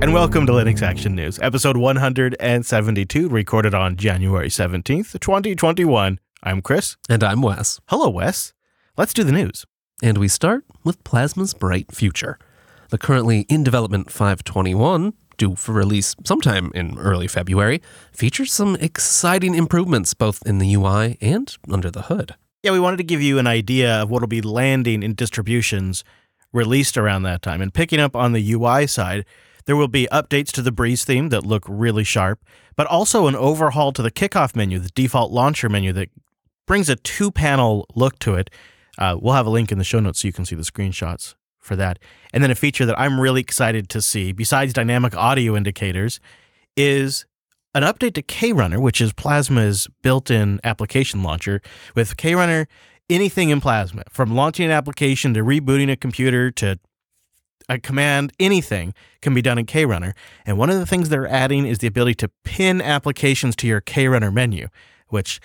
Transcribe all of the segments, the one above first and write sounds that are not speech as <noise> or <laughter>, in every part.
and welcome to Linux Action News, episode 172, recorded on January 17th, 2021. I'm Chris. And I'm Wes. Hello, Wes. Let's do the news. And we start with Plasma's Bright Future. The currently in development 521, due for release sometime in early February, features some exciting improvements both in the UI and under the hood. Yeah, we wanted to give you an idea of what will be landing in distributions released around that time. And picking up on the UI side, there will be updates to the Breeze theme that look really sharp, but also an overhaul to the kickoff menu, the default launcher menu that brings a two panel look to it. Uh, we'll have a link in the show notes so you can see the screenshots for that. And then a feature that I'm really excited to see, besides dynamic audio indicators, is an update to KRunner, which is Plasma's built in application launcher. With KRunner, anything in Plasma, from launching an application to rebooting a computer to a command, anything can be done in KRunner. And one of the things they're adding is the ability to pin applications to your KRunner menu, which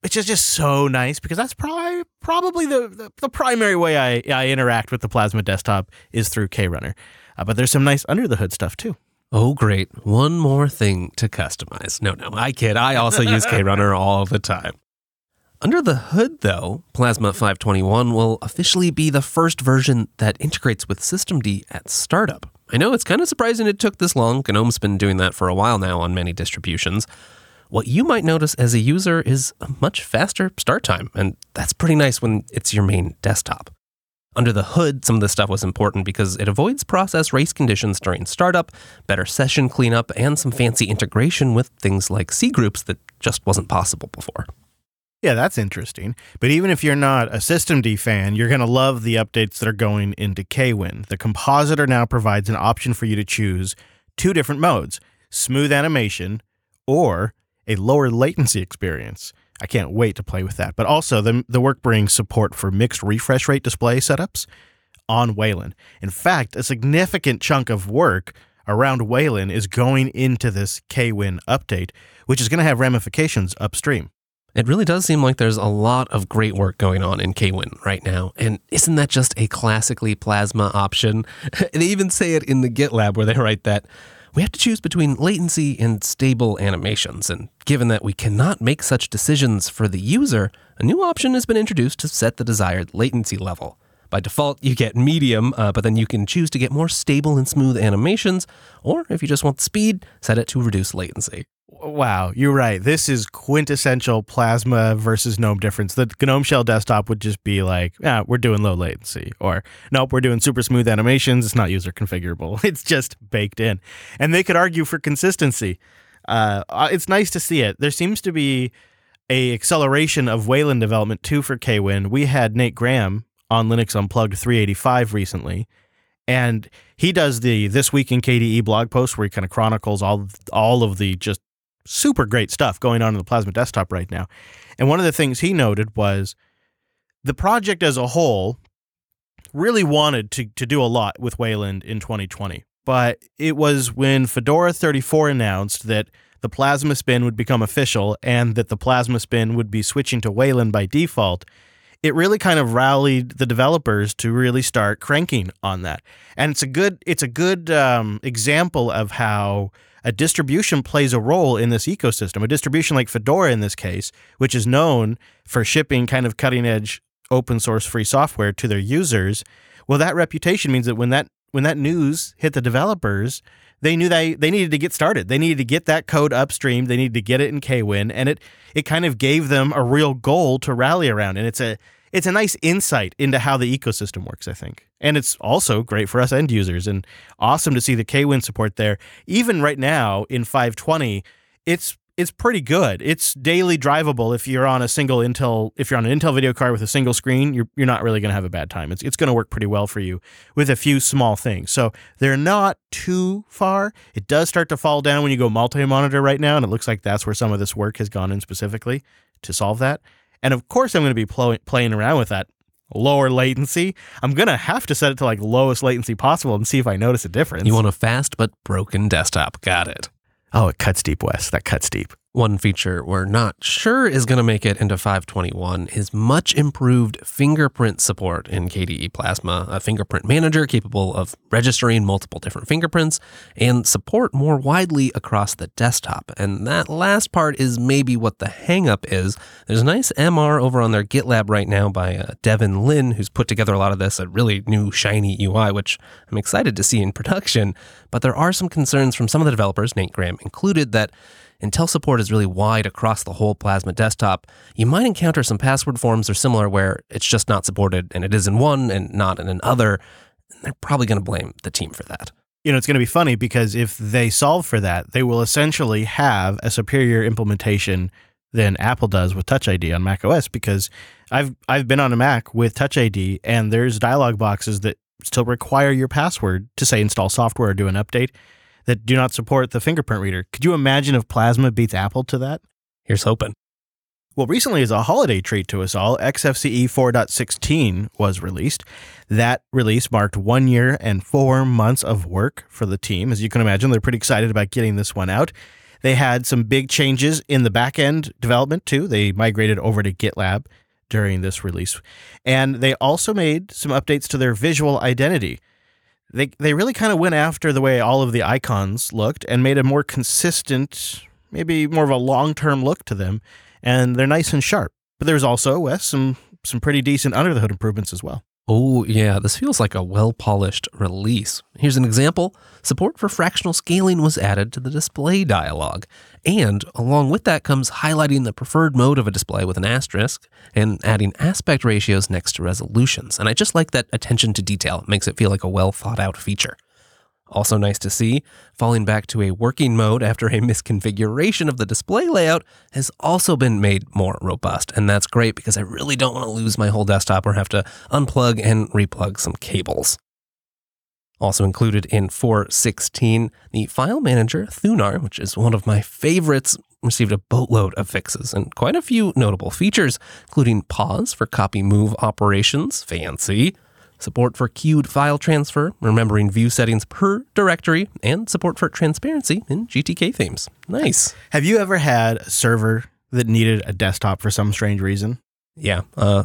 which is just so nice because that's probably probably the, the, the primary way I, I interact with the Plasma desktop is through KRunner. Uh, but there's some nice under the hood stuff too. Oh, great. One more thing to customize. No, no, I kid. I also use <laughs> KRunner all the time. Under the hood, though, Plasma 521 will officially be the first version that integrates with systemd at startup. I know it's kind of surprising it took this long. GNOME's been doing that for a while now on many distributions. What you might notice as a user is a much faster start time, and that's pretty nice when it's your main desktop. Under the hood, some of this stuff was important because it avoids process race conditions during startup, better session cleanup, and some fancy integration with things like C groups that just wasn't possible before. Yeah, that's interesting. But even if you're not a systemd fan, you're going to love the updates that are going into KWin. The compositor now provides an option for you to choose two different modes smooth animation or a lower latency experience. I can't wait to play with that. But also, the, the work brings support for mixed refresh rate display setups on Wayland. In fact, a significant chunk of work around Wayland is going into this KWin update, which is going to have ramifications upstream. It really does seem like there's a lot of great work going on in KWin right now. And isn't that just a classically Plasma option? <laughs> they even say it in the GitLab where they write that we have to choose between latency and stable animations. And given that we cannot make such decisions for the user, a new option has been introduced to set the desired latency level. By default, you get medium, uh, but then you can choose to get more stable and smooth animations, or if you just want speed, set it to reduce latency. Wow, you're right. This is quintessential Plasma versus GNOME difference. The GNOME Shell desktop would just be like, yeah, we're doing low latency, or nope, we're doing super smooth animations. It's not user configurable. <laughs> It's just baked in. And they could argue for consistency. Uh, uh, it's nice to see it. There seems to be a acceleration of Wayland development too for KWin. We had Nate Graham on Linux Unplugged 385 recently, and he does the This Week in KDE blog post where he kind of chronicles all all of the just super great stuff going on in the Plasma desktop right now. And one of the things he noted was the project as a whole really wanted to, to do a lot with Wayland in 2020. But it was when Fedora 34 announced that the Plasma Spin would become official and that the Plasma Spin would be switching to Wayland by default. It really kind of rallied the developers to really start cranking on that, and it's a good it's a good um, example of how a distribution plays a role in this ecosystem. A distribution like Fedora, in this case, which is known for shipping kind of cutting edge open source free software to their users, well, that reputation means that when that when that news hit the developers, they knew they they needed to get started. They needed to get that code upstream. They needed to get it in KWin, and it it kind of gave them a real goal to rally around. And it's a it's a nice insight into how the ecosystem works, I think. And it's also great for us end users and awesome to see the KWin support there. Even right now in 520, it's it's pretty good. It's daily drivable if you're on a single Intel if you're on an Intel video card with a single screen, you're you're not really going to have a bad time. It's it's going to work pretty well for you with a few small things. So they're not too far. It does start to fall down when you go multi-monitor right now and it looks like that's where some of this work has gone in specifically to solve that. And of course, I'm going to be pl- playing around with that lower latency. I'm going to have to set it to like lowest latency possible and see if I notice a difference. You want a fast but broken desktop. Got it. Oh, it cuts deep, Wes. That cuts deep. One feature we're not sure is going to make it into 521 is much improved fingerprint support in KDE Plasma, a fingerprint manager capable of registering multiple different fingerprints and support more widely across the desktop. And that last part is maybe what the hangup is. There's a nice MR over on their GitLab right now by uh, Devin Lin, who's put together a lot of this, a really new shiny UI, which I'm excited to see in production. But there are some concerns from some of the developers, Nate Graham included, that until support is really wide across the whole Plasma desktop, you might encounter some password forms or similar where it's just not supported and it is in one and not in another. They're probably going to blame the team for that. You know, it's going to be funny because if they solve for that, they will essentially have a superior implementation than Apple does with Touch ID on Mac OS because I've I've been on a Mac with Touch ID and there's dialog boxes that still require your password to say install software or do an update that do not support the fingerprint reader. Could you imagine if Plasma beats Apple to that? Here's hoping. Well, recently, as a holiday treat to us all, XFCE 4.16 was released. That release marked one year and four months of work for the team. As you can imagine, they're pretty excited about getting this one out. They had some big changes in the back end development, too. They migrated over to GitLab during this release. And they also made some updates to their visual identity they they really kind of went after the way all of the icons looked and made a more consistent, maybe more of a long term look to them, and they're nice and sharp. But there's also Wes some some pretty decent under the hood improvements as well. Oh, yeah, this feels like a well polished release. Here's an example support for fractional scaling was added to the display dialog. And along with that comes highlighting the preferred mode of a display with an asterisk and adding aspect ratios next to resolutions. And I just like that attention to detail, it makes it feel like a well thought out feature. Also nice to see, falling back to a working mode after a <laughs> misconfiguration of the display layout has also been made more robust. And that's great because I really don't want to lose my whole desktop or have to unplug and replug some cables. Also included in 4.16, the file manager Thunar, which is one of my favorites, received a boatload of fixes and quite a few notable features, including pause for copy move operations, fancy, support for queued file transfer, remembering view settings per directory, and support for transparency in GTK themes. Nice. Have you ever had a server that needed a desktop for some strange reason? Yeah, uh,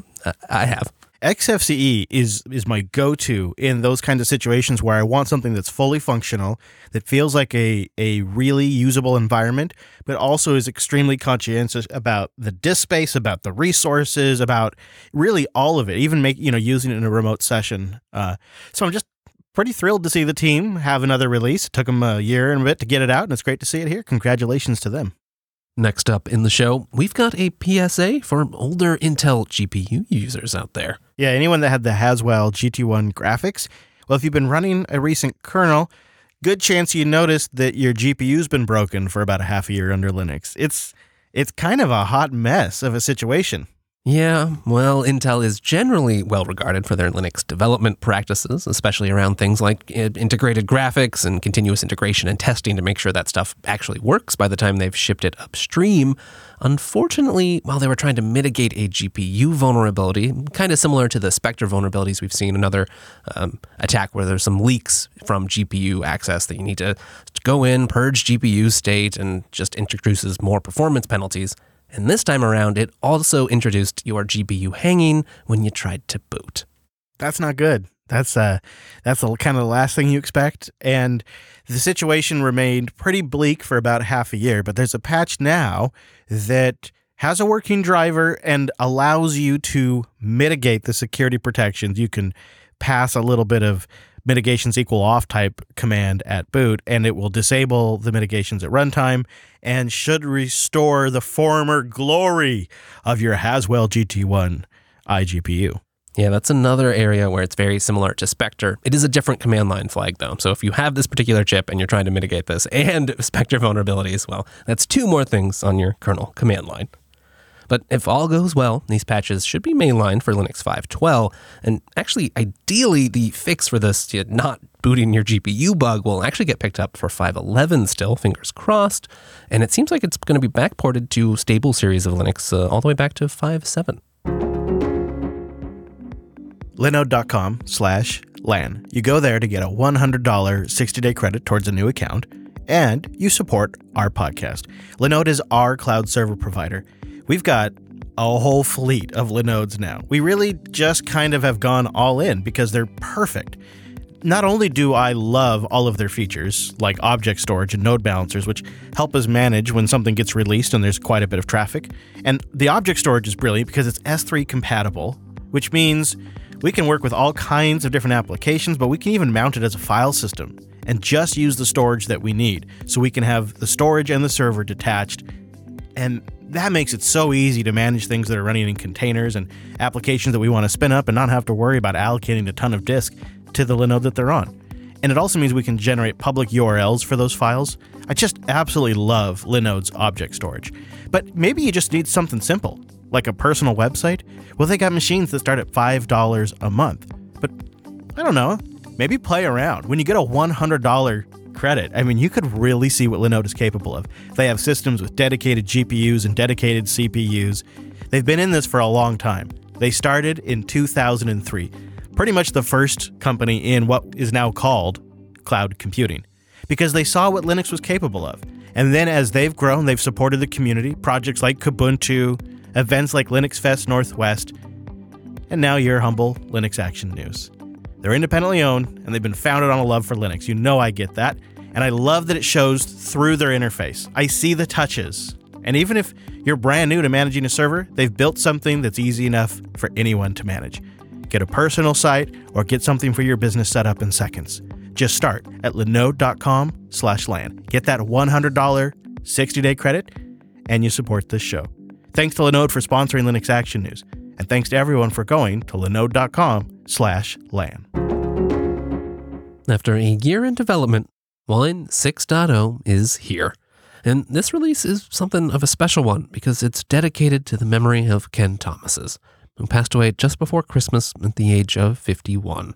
I have. XFCE is is my go-to in those kinds of situations where I want something that's fully functional, that feels like a a really usable environment, but also is extremely conscientious about the disk space, about the resources, about really all of it, even make you know using it in a remote session. Uh, so I'm just pretty thrilled to see the team have another release. It took them a year and a bit to get it out, and it's great to see it here. Congratulations to them. Next up in the show, we've got a PSA for older Intel GPU users out there. Yeah, anyone that had the Haswell GT1 graphics. Well, if you've been running a recent kernel, good chance you noticed that your GPU's been broken for about a half a year under Linux. It's it's kind of a hot mess of a situation. Yeah, well, Intel is generally well regarded for their Linux development practices, especially around things like uh, integrated graphics and continuous integration and testing to make sure that stuff actually works by the time they've shipped it upstream. Unfortunately, while they were trying to mitigate a GPU vulnerability, kind of similar to the Spectre vulnerabilities we've seen, another um, attack where there's some leaks from GPU access that you need to go in, purge GPU state, and just introduces more performance penalties. And this time around, it also introduced your GPU hanging when you tried to boot. That's not good. That's uh, that's the, kind of the last thing you expect. And the situation remained pretty bleak for about half a year. But there's a patch now that has a working driver and allows you to mitigate the security protections. You can pass a little bit of mitigations equal off type command at boot, and it will disable the mitigations at runtime and should restore the former glory of your Haswell GT1 iGPU. Yeah, that's another area where it's very similar to Spectre. It is a different command line flag, though. So if you have this particular chip and you're trying to mitigate this and <laughs> Spectre vulnerabilities, well, that's two more things on your kernel command line. But if all goes well, these patches should be mainlined for Linux 5.12. And actually, ideally, the fix for this not booting your GPU bug will actually get picked up for 5.11 still, fingers crossed. And it seems like it's going to be backported to stable series of Linux uh, all the way back to 5.7. Linode.com slash LAN. You go there to get a $100 60 day credit towards a new account and you support our podcast. Linode is our cloud server provider. We've got a whole fleet of Linodes now. We really just kind of have gone all in because they're perfect. Not only do I love all of their features, like object storage and node balancers, which help us manage when something gets released and there's quite a bit of traffic, and the object storage is brilliant because it's S3 compatible, which means we can work with all kinds of different applications, but we can even mount it as a file system and just use the storage that we need. So we can have the storage and the server detached. And that makes it so easy to manage things that are running in containers and applications that we want to spin up and not have to worry about allocating a ton of disk to the Linode that they're on. And it also means we can generate public URLs for those files. I just absolutely love Linode's object storage. But maybe you just need something simple, like a personal website. Well, they got machines that start at $5 a month. But I don't know, maybe play around. When you get a $100 credit, I mean, you could really see what Linode is capable of. They have systems with dedicated GPUs and dedicated CPUs. They've been in this for a long time. They started in 2003 pretty much the first company in what is now called cloud computing because they saw what Linux was capable of. And then as they've grown, they've supported the community, projects like Kubuntu, events like Linux Fest Northwest, and now your humble Linux Action News. They're independently owned and they've been founded on a love for Linux. You know I get that. And I love that it shows through their interface. I see the touches. And even if you're brand new to managing a server, they've built something that's easy enough for anyone to manage. Get a personal site or get something for your business set up in seconds. Just start at linode.com slash LAN. Get that $100 60-day credit and you support this show. Thanks to Linode for sponsoring Linux Action News. And thanks to everyone for going to linode.com slash LAN. After a year in development, Wine 6.0 is here. And this release is something of a special one because it's dedicated to the memory of Ken Thomases who passed away just before Christmas at the age of 51.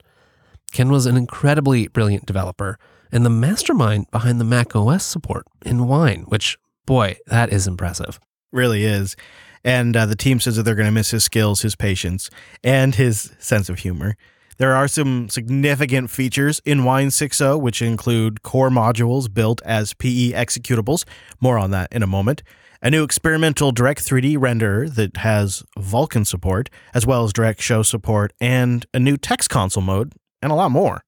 Ken was an incredibly brilliant developer and the mastermind behind the Mac OS support in Wine, which, boy, that is impressive. Really is. And uh, the team says that they're going to miss his skills, his patience, and his sense of humor. There are some significant features in Wine 6.0, which include core modules built as PE executables. More on that in a moment a new experimental Direct 3D renderer that has Vulkan support, as well as Direct Show support, and a new text console mode, and a lot more.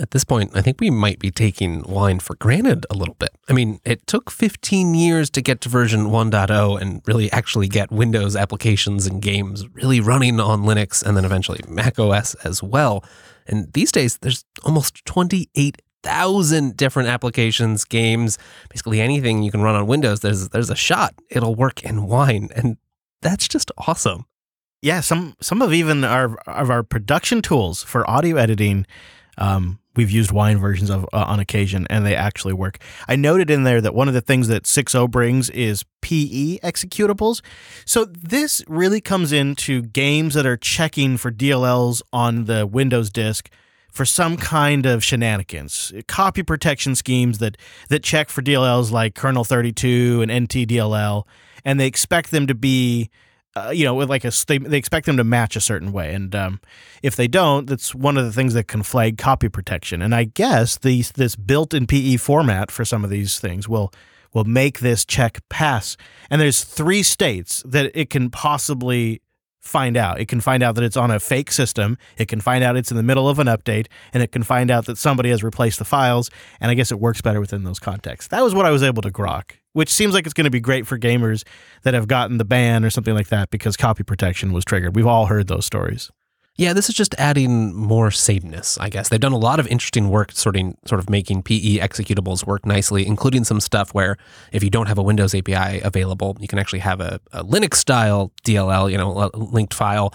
At this point, I think we might be taking Wine for granted a little bit. I mean, it took 15 years to get to version 1.0 and really actually get Windows applications and games really running on Linux and then eventually Mac OS as well. And these days, there's almost 28 thousand different applications, games, basically anything you can run on Windows. There's there's a shot it'll work in Wine, and that's just awesome. Yeah, some some of even our of our production tools for audio editing, um, we've used Wine versions of uh, on occasion, and they actually work. I noted in there that one of the things that 6.0 brings is PE executables. So this really comes into games that are checking for DLLs on the Windows disk for some kind of shenanigans, copy protection schemes that that check for DLLs like kernel 32 and NTDLL, and they expect them to be, uh, you know, with like a they, they expect them to match a certain way, and um, if they don't, that's one of the things that can flag copy protection. And I guess these this built-in PE format for some of these things will will make this check pass. And there's three states that it can possibly find out. It can find out that it's on a fake system. It can find out it's in the middle of an update, and it can find out that somebody has replaced the files. And I guess it works better within those contexts. That was what I was able to grok, which seems like it's going to be great for gamers that have gotten the ban or something like that because copy protection was triggered. We've all heard those stories. Yeah, this is just adding more sameness, I guess. They've done a lot of interesting work sorting, sort of making PE executables work nicely, including some stuff where if you don't have a Windows API available, you can actually have a, a Linux style DLL, you know, linked file.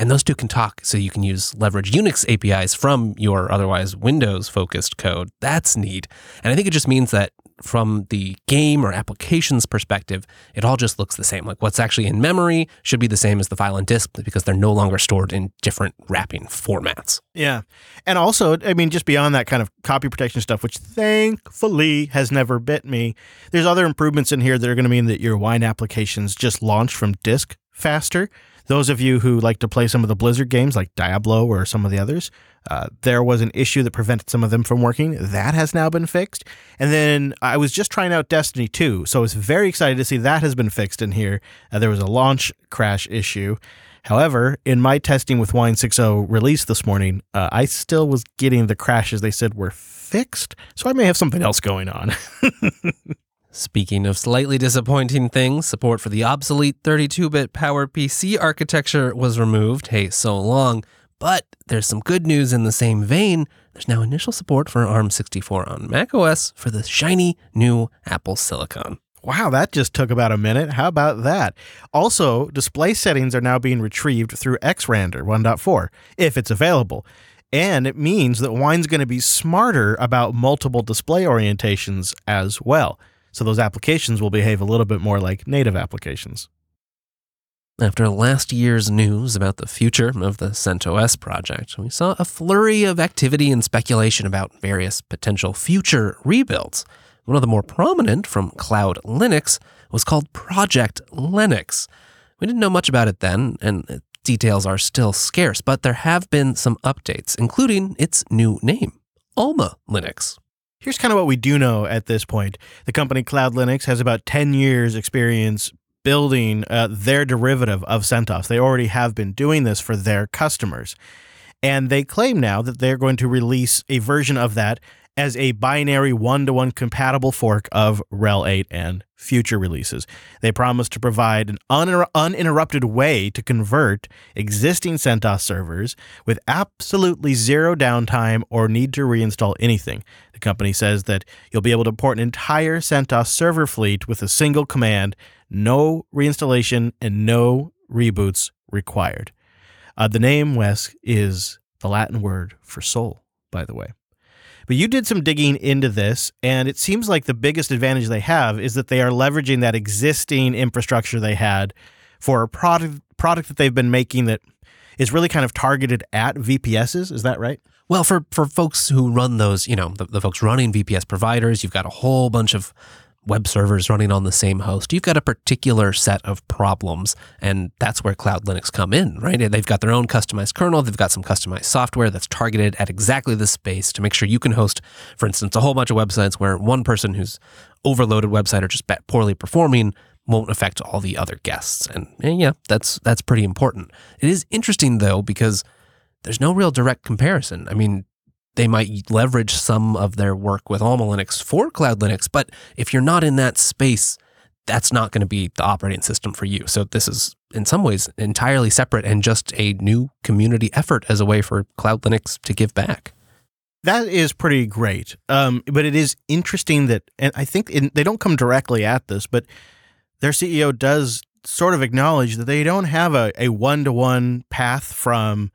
And those two can talk, so you can use leverage Unix APIs from your otherwise Windows focused code. That's neat. And I think it just means that from the game or applications perspective, it all just looks the same. Like what's actually in memory should be the same as the file on disk because they're no longer stored in different wrapping formats. Yeah. And also, I mean, just beyond that kind of copy protection stuff, which thankfully has never bit me, there's other improvements in here that are going to mean that your wine applications just launch from disk faster. Those of you who like to play some of the Blizzard games like Diablo or some of the others, uh, there was an issue that prevented some of them from working. That has now been fixed. And then I was just trying out Destiny 2, so I was very excited to see that has been fixed in here. Uh, there was a launch crash issue. However, in my testing with Wine 6.0 release this morning, uh, I still was getting the crashes they said were fixed, so I may have something else going on. <laughs> Speaking of slightly disappointing things, support for the obsolete 32 bit PowerPC architecture was removed. Hey, so long. But there's some good news in the same vein. There's now initial support for ARM64 on macOS for the shiny new Apple Silicon. Wow, that just took about a minute. How about that? Also, display settings are now being retrieved through XRandR 1.4 if it's available. And it means that Wine's going to be smarter about multiple display orientations as well. So those applications will behave a little bit more like native applications. After last year's news about the future of the CentOS project, we saw a flurry of activity and speculation about various potential future rebuilds. One of the more prominent from Cloud Linux was called Project Lenix. We didn't know much about it then, and details are still scarce, but there have been some updates, including its new name, Alma Linux. Here's kind of what we do know at this point. The company Cloud Linux has about 10 years experience building uh, their derivative of CentOS. They already have been doing this for their customers. And they claim now that they're going to release a version of that as a binary one to one compatible fork of RHEL 8 and future releases. They promise to provide an uninter- uninterrupted way to convert existing CentOS servers with absolutely zero downtime or need to reinstall anything. The company says that you'll be able to port an entire CentOS server fleet with a single command, no reinstallation, and no reboots required. Uh, the name, Wes, is the Latin word for soul, by the way. But you did some digging into this, and it seems like the biggest advantage they have is that they are leveraging that existing infrastructure they had for a product product that they've been making that is really kind of targeted at VPSs. Is that right? Well, for, for folks who run those, you know, the, the folks running VPS providers, you've got a whole bunch of web servers running on the same host, you've got a particular set of problems. And that's where Cloud Linux come in, right? They've got their own customized kernel. They've got some customized software that's targeted at exactly the space to make sure you can host, for instance, a whole bunch of websites where one person who's overloaded website or just poorly performing won't affect all the other guests. And, and yeah, that's that's pretty important. It is interesting though because there's no real direct comparison. I mean, they might leverage some of their work with Alma Linux for Cloud Linux, but if you're not in that space, that's not going to be the operating system for you. So this is in some ways entirely separate and just a new community effort as a way for Cloud Linux to give back. That is pretty great. Um, but it is interesting that, and I think in, they don't come directly at this, but their CEO does sort of acknowledge that they don't have a, a one-to-one path from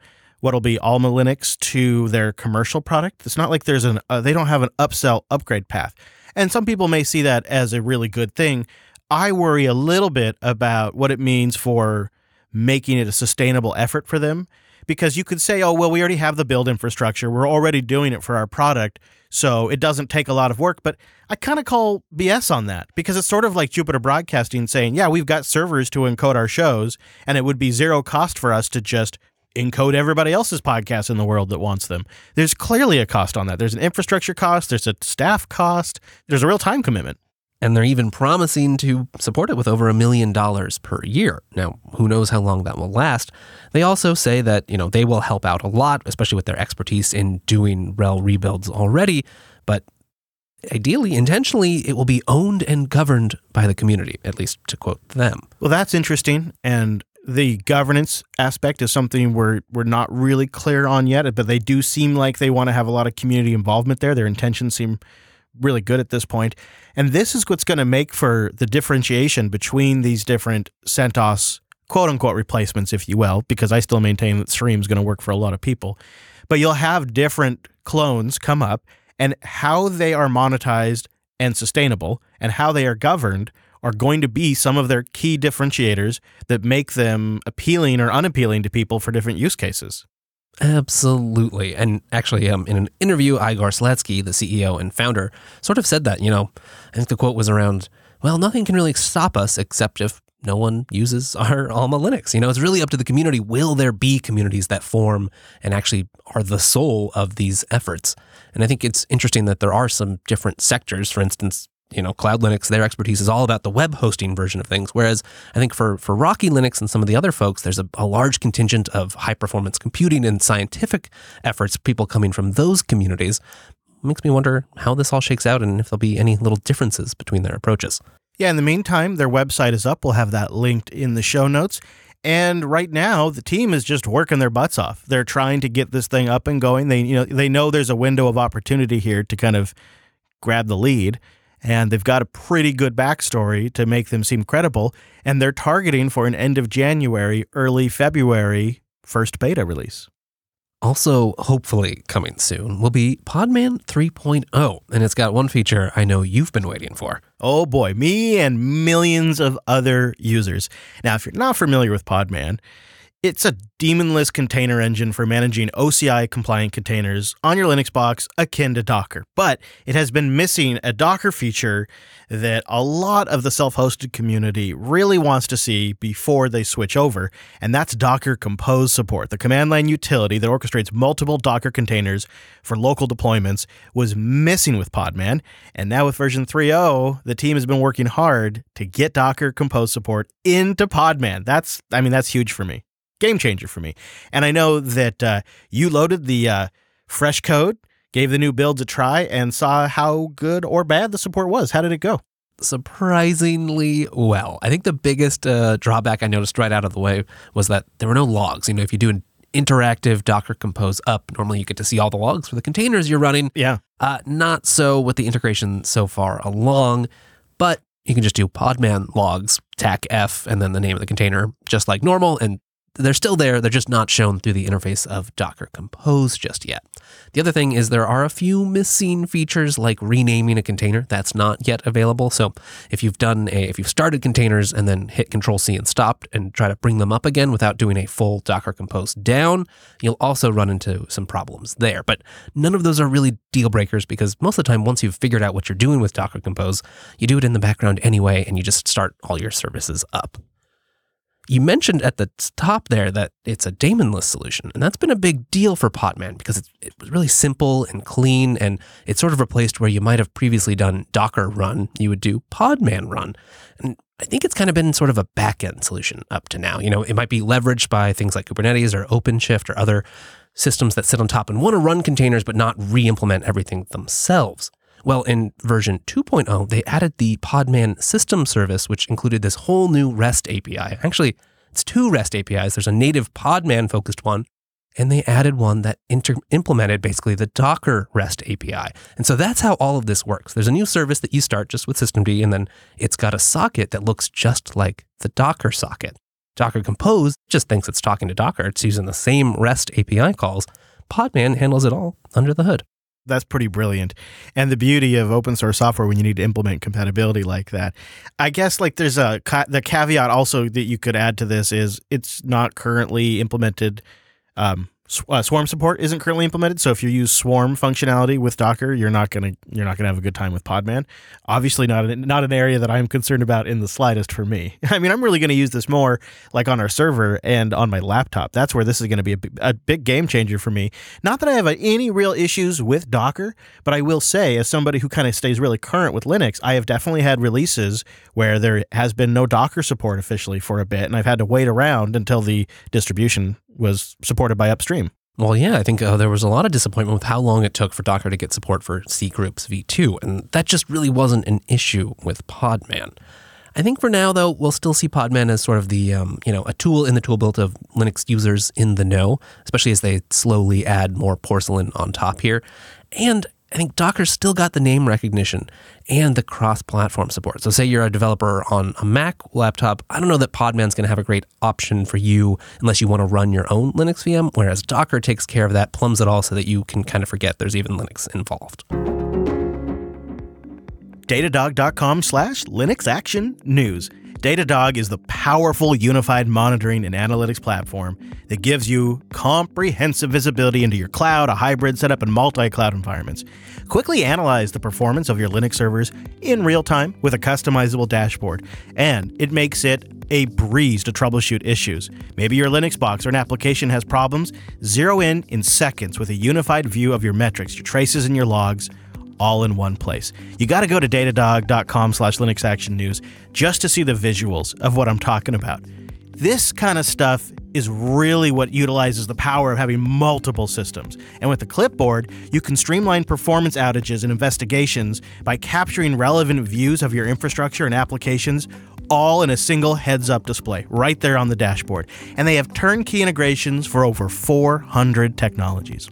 what'll be Alma Linux to their commercial product. It's not like there's an uh, they don't have an upsell upgrade path. And some people may see that as a really good thing. I worry a little bit about what it means for making it a sustainable effort for them because you could say, "Oh, well, we already have the build infrastructure. We're already doing it for our product." So it doesn't take a lot of work, but I kind of call BS on that because it's sort of like Jupiter Broadcasting saying, yeah, we've got servers to encode our shows, and it would be zero cost for us to just encode everybody else's podcasts in the world that wants them. There's clearly a cost on that. There's an infrastructure cost, there's a staff cost, there's a real time commitment. And they're even promising to support it with over a million dollars per year. Now, who knows how long that will last? They also say that, you know, they will help out a lot, especially with their expertise in doing RHEL rebuilds already, but ideally, intentionally, it will be owned and governed by the community, at least to quote them. Well, that's interesting. And the governance aspect is something we're we're not really clear on yet, but they do seem like they want to have a lot of community involvement there. Their intentions seem really good at this point. And this is what's going to make for the differentiation between these different CentOS quote unquote replacements, if you will, because I still maintain that Stream is going to work for a lot of people. But you'll have different clones come up and how they are monetized and sustainable and how they are governed are going to be some of their key differentiators that make them appealing or unappealing to people for different use cases. Absolutely. And actually, um, in an interview, Igor Seletskiy, the CEO and founder, sort of said that, you know, I think the quote was around, well, nothing can really stop us except if no one uses <laughs> our Alma Linux. You know, it's really up to the community. Will there be communities that form and actually are the soul of these efforts? And I think it's interesting that there are some different sectors. For instance, you know, Cloud Linux, their expertise is all about the web hosting version of things. Whereas I think for, for Rocky Linux and some of the other folks, there's a, a large contingent of high performance computing and scientific efforts, people coming from those communities. It makes me wonder how this all shakes out and if there'll be any little differences between their approaches. Yeah, in the meantime, their website is up. We'll have that linked in the show notes. And right now, the team is just working their butts off. They're trying to get this thing up and going. They, you know, they know there's a window of opportunity here to kind of grab the lead and they've got a pretty good backstory to make them seem credible. And they're targeting for an end of January, early February first beta release. Also, hopefully coming soon will be Podman 3.0, and it's got one feature I know you've been waiting for. Oh boy, me and millions of other users. Now, if you're not familiar with Podman, it's a daemonless container engine for managing OCI compliant containers on your Linux box akin to Docker. But it has been missing a Docker feature that a lot of the self hosted community really wants to see before they switch over, and that's Docker Compose support. The command line utility that orchestrates multiple Docker containers for local deployments was missing with Podman. And now with version 3.0, the team has been working hard to get Docker Compose support into Podman. That's, I mean, that's huge for me game changer for me. And I know that uh, you loaded the uh, fresh code, gave the new builds a try, and saw how good or bad the support was. How did it go? Surprisingly well. I think the biggest uh, drawback I noticed right out of the way was that there were no logs. You know, if you do an interactive Docker Compose up, normally you get to see all the logs for the containers you're running. Yeah. Uh, not so with the integration so far along, but you can just do podman logs, tac f, and then the name of the container, just like normal, and they're still there. They're just not shown through the interface of Docker Compose just yet. The other thing is there are a few missing features like renaming a container that's not yet available. So if you've done a, if you've started containers and then hit Control C and stopped and try to bring them up again without doing a full Docker Compose down, you'll also run into some problems there. But none of those are really deal breakers because most of the time, once you've figured out what you're doing with Docker Compose, you do it in the background anyway and you just start all your services up. You mentioned at the top there that it's a daemonless solution, and that's been a big deal for Podman because it was really simple and clean, and it sort of replaced where you might have previously done Docker run, you would do Podman run. And I think it's kind of been sort of a back-end solution up to now. You know, it might be leveraged by things like Kubernetes or OpenShift or other systems that sit on top and want to run containers but not re-implement everything themselves. Well, in version 2.0, they added the Podman system service, which included this whole new REST API. Actually, it's two REST APIs. There's a native Podman focused one, and they added one that inter- implemented basically the Docker REST API. And so that's how all of this works. There's a new service that you start just with systemd, and then it's got a socket that looks just like the Docker socket. Docker Compose just thinks it's talking to Docker. It's using the same REST API calls. Podman handles it all under the hood that's pretty brilliant. And the beauty of open source software when you need to implement compatibility like that. I guess like there's a the caveat also that you could add to this is it's not currently implemented um, uh, swarm support isn't currently implemented. So if you use swarm functionality with Docker, you're not gonna you're not gonna have a good time with Podman. Obviously, not an, not an area that I'm concerned about in the slightest for me. <laughs> I mean, I'm really gonna use this more like on our server and on my laptop. That's where this is gonna be a, a big game changer for me. Not that I have any real issues with Docker, but I will say, as somebody who kind of stays really current with Linux, I have definitely had releases where there has been no Docker support officially for a bit, and I've had to wait around until the distribution was supported by upstream. Well, yeah, I think uh, there was a lot of disappointment with how long it took for Docker to get support for C groups v2, and that just really wasn't an issue with Podman. I think for now, though, we'll still see Podman as sort of the, um, you know, a tool in the tool belt of Linux users in the know, especially as they slowly add more porcelain on top here. And I think Docker's still got the name recognition and the cross platform support. So, say you're a developer on a Mac laptop, I don't know that Podman's going to have a great option for you unless you want to run your own Linux VM, whereas Docker takes care of that, plumbs it all so that you can kind of forget there's even Linux involved. Datadog.com slash Linux Action News. Datadog is the powerful unified monitoring and analytics platform that gives you comprehensive visibility into your cloud, a hybrid setup, and multi cloud environments. Quickly analyze the performance of your Linux servers in real time with a customizable dashboard, and it makes it a breeze to troubleshoot issues. Maybe your Linux box or an application has problems. Zero in in seconds with a unified view of your metrics, your traces, and your logs all in one place. You got to go to datadog.com slash Linux Action News just to see the visuals of what I'm talking about. This kind of stuff is really what utilizes the power of having multiple systems. And with the clipboard, you can streamline performance outages and investigations by capturing relevant views of your infrastructure and applications all in a single heads up display right there on the dashboard. And they have turnkey integrations for over 400 technologies.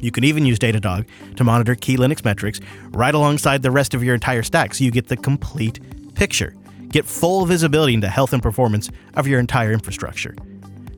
You can even use Datadog to monitor key Linux metrics right alongside the rest of your entire stack so you get the complete picture. Get full visibility into health and performance of your entire infrastructure.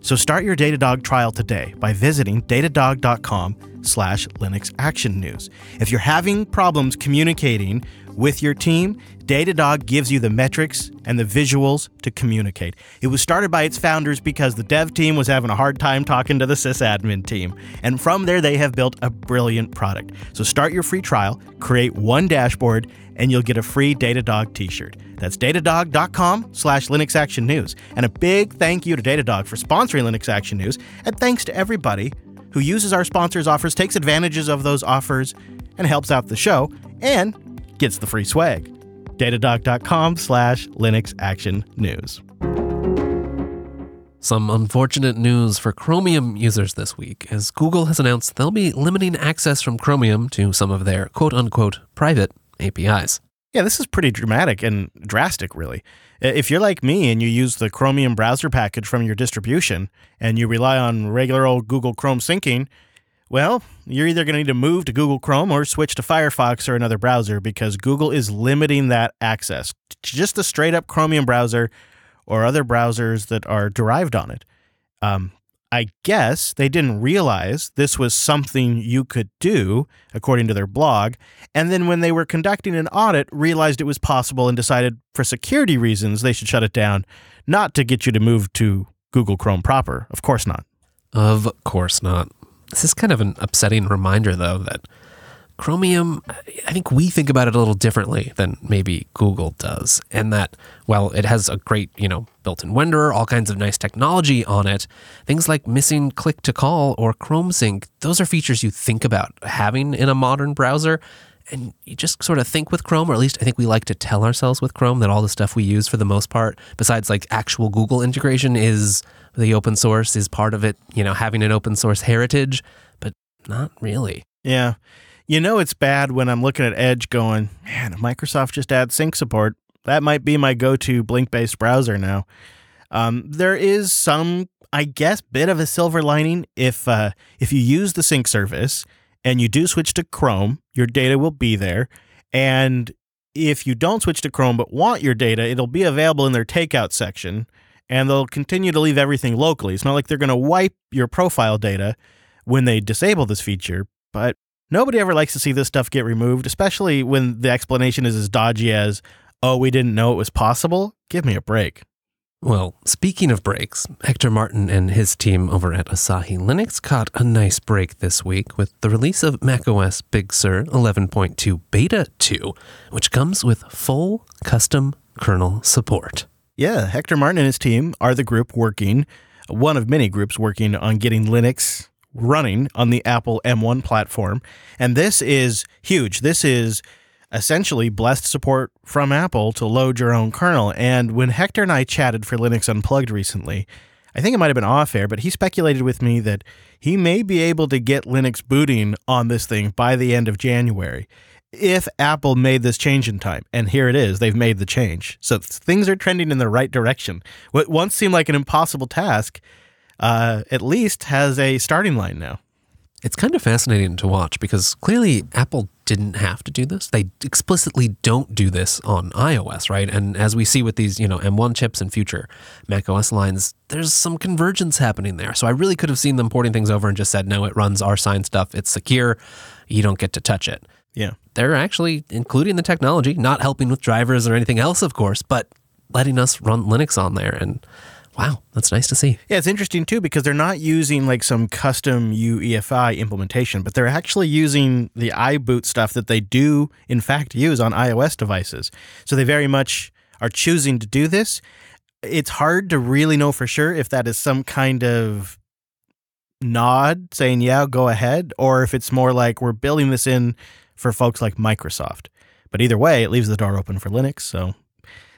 So start your Datadog trial today by visiting datadog.com slash Linux Action News. If you're having problems communicating with your team, Datadog gives you the metrics and the visuals to communicate. It was started by its founders because the dev team was having a hard time talking to the sysadmin team. And from there, they have built a brilliant product. So start your free trial, create one dashboard, and you'll get a free Datadog t-shirt. That's datadog.com slash Linux Action News. And a big thank you to Datadog for sponsoring Linux Action News. And thanks to everybody who uses our sponsors' offers, takes advantages of those offers, and helps out the show, and gets the free swag. Datadog.com slash Linux Action News. Some unfortunate news for Chromium users this week, as Google has announced they'll be limiting access from Chromium to some of their quote unquote private APIs. Yeah, this is pretty dramatic and drastic, really. If you're like me and you use the Chromium browser package from your distribution and you rely on regular old Google Chrome syncing, well, you're either going to need to move to Google Chrome or switch to Firefox or another browser because Google is limiting that access to just the straight up Chromium browser or other browsers that are derived on it. Um, I guess they didn't realize this was something you could do, according to their blog. And then when they were conducting an audit, realized it was possible and decided for security reasons they should shut it down, not to get you to move to Google Chrome proper. Of course not. Of course not. This is kind of an upsetting reminder, though, that Chromium, I think we think about it a little differently than maybe Google does. And that, while it has a great, you know, built in renderer, all kinds of nice technology on it, things like missing click to call or Chrome sync, those are features you think about having in a modern browser. And you just sort of think with Chrome, or at least I think we like to tell ourselves with Chrome that all the stuff we use for the most part, besides like actual Google integration, is the open source, is part of it, you know, having an open source heritage, but not really. Yeah. You know, it's bad when I'm looking at Edge going, man, Microsoft just adds sync support, that might be my go to Blink based browser now. Um, there is some, I guess, bit of a silver lining if uh, if you use the sync service and you do switch to Chrome, your data will be there. And if you don't switch to Chrome but want your data, it'll be available in their takeout section and they'll continue to leave everything locally. It's not like they're going to wipe your profile data when they disable this feature, but nobody ever likes to see this stuff get removed, especially when the explanation is as dodgy as, oh, we didn't know it was possible. Give me a break. Well, speaking of breaks, Hector Martin and his team over at Asahi Linux caught a nice break this week with the release of macOS Big Sur 11.2 Beta 2, which comes with full custom kernel support. Yeah, Hector Martin and his team are the group working, one of many groups working on getting Linux running on the Apple M1 platform. And this is huge. This is essentially blessed support from Apple to load your own kernel. And when Hector and I chatted for Linux Unplugged recently, I think it might have been off air, but he speculated with me that he may be able to get Linux booting on this thing by the end of January if Apple made this change in time. And here it is, they've made the change. So things are trending in the right direction. What once seemed like an impossible task, uh, at least has a starting line now. It's kind of fascinating to watch because clearly Apple didn't have to do this. They explicitly don't do this on iOS, right? And as we see with these, you know, M1 chips and future macOS lines, there's some convergence happening there. So I really could have seen them porting things over and just said, no, it runs our sign stuff. It's secure. You don't get to touch it. Yeah. They're actually including the technology, not helping with drivers or anything else, of course, but letting us run Linux on there. And wow, that's nice to see. Yeah, it's interesting too because they're not using like some custom UEFI implementation, but they're actually using the iBoot stuff that they do, in fact, use on iOS devices. So they very much are choosing to do this. It's hard to really know for sure if that is some kind of nod saying, yeah, go ahead, or if it's more like we're building this in for folks like Microsoft. But either way, it leaves the door open for Linux. So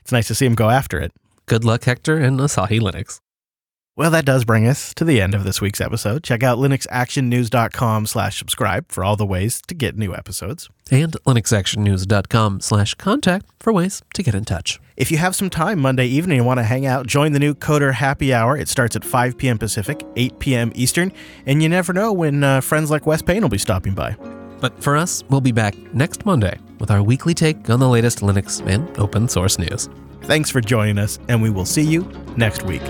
it's nice to see them go after it. Good luck, Hector and Asahi Linux. Well, that does bring us to the end of this week's episode. Check out linuxactionnews.com slash subscribe for all the ways to get new episodes. And linuxactionnews.com slash contact for ways to get in touch. If you have some time Monday evening and want to hang out, join the new Coder Happy Hour. It starts at 5 p.m. Pacific, 8 p.m. Eastern, and you never know when uh, friends like Wes Payne will be stopping by. But for us, we'll be back next Monday with our weekly take on the latest Linux and open source news. Thanks for joining us, and we will see you next week.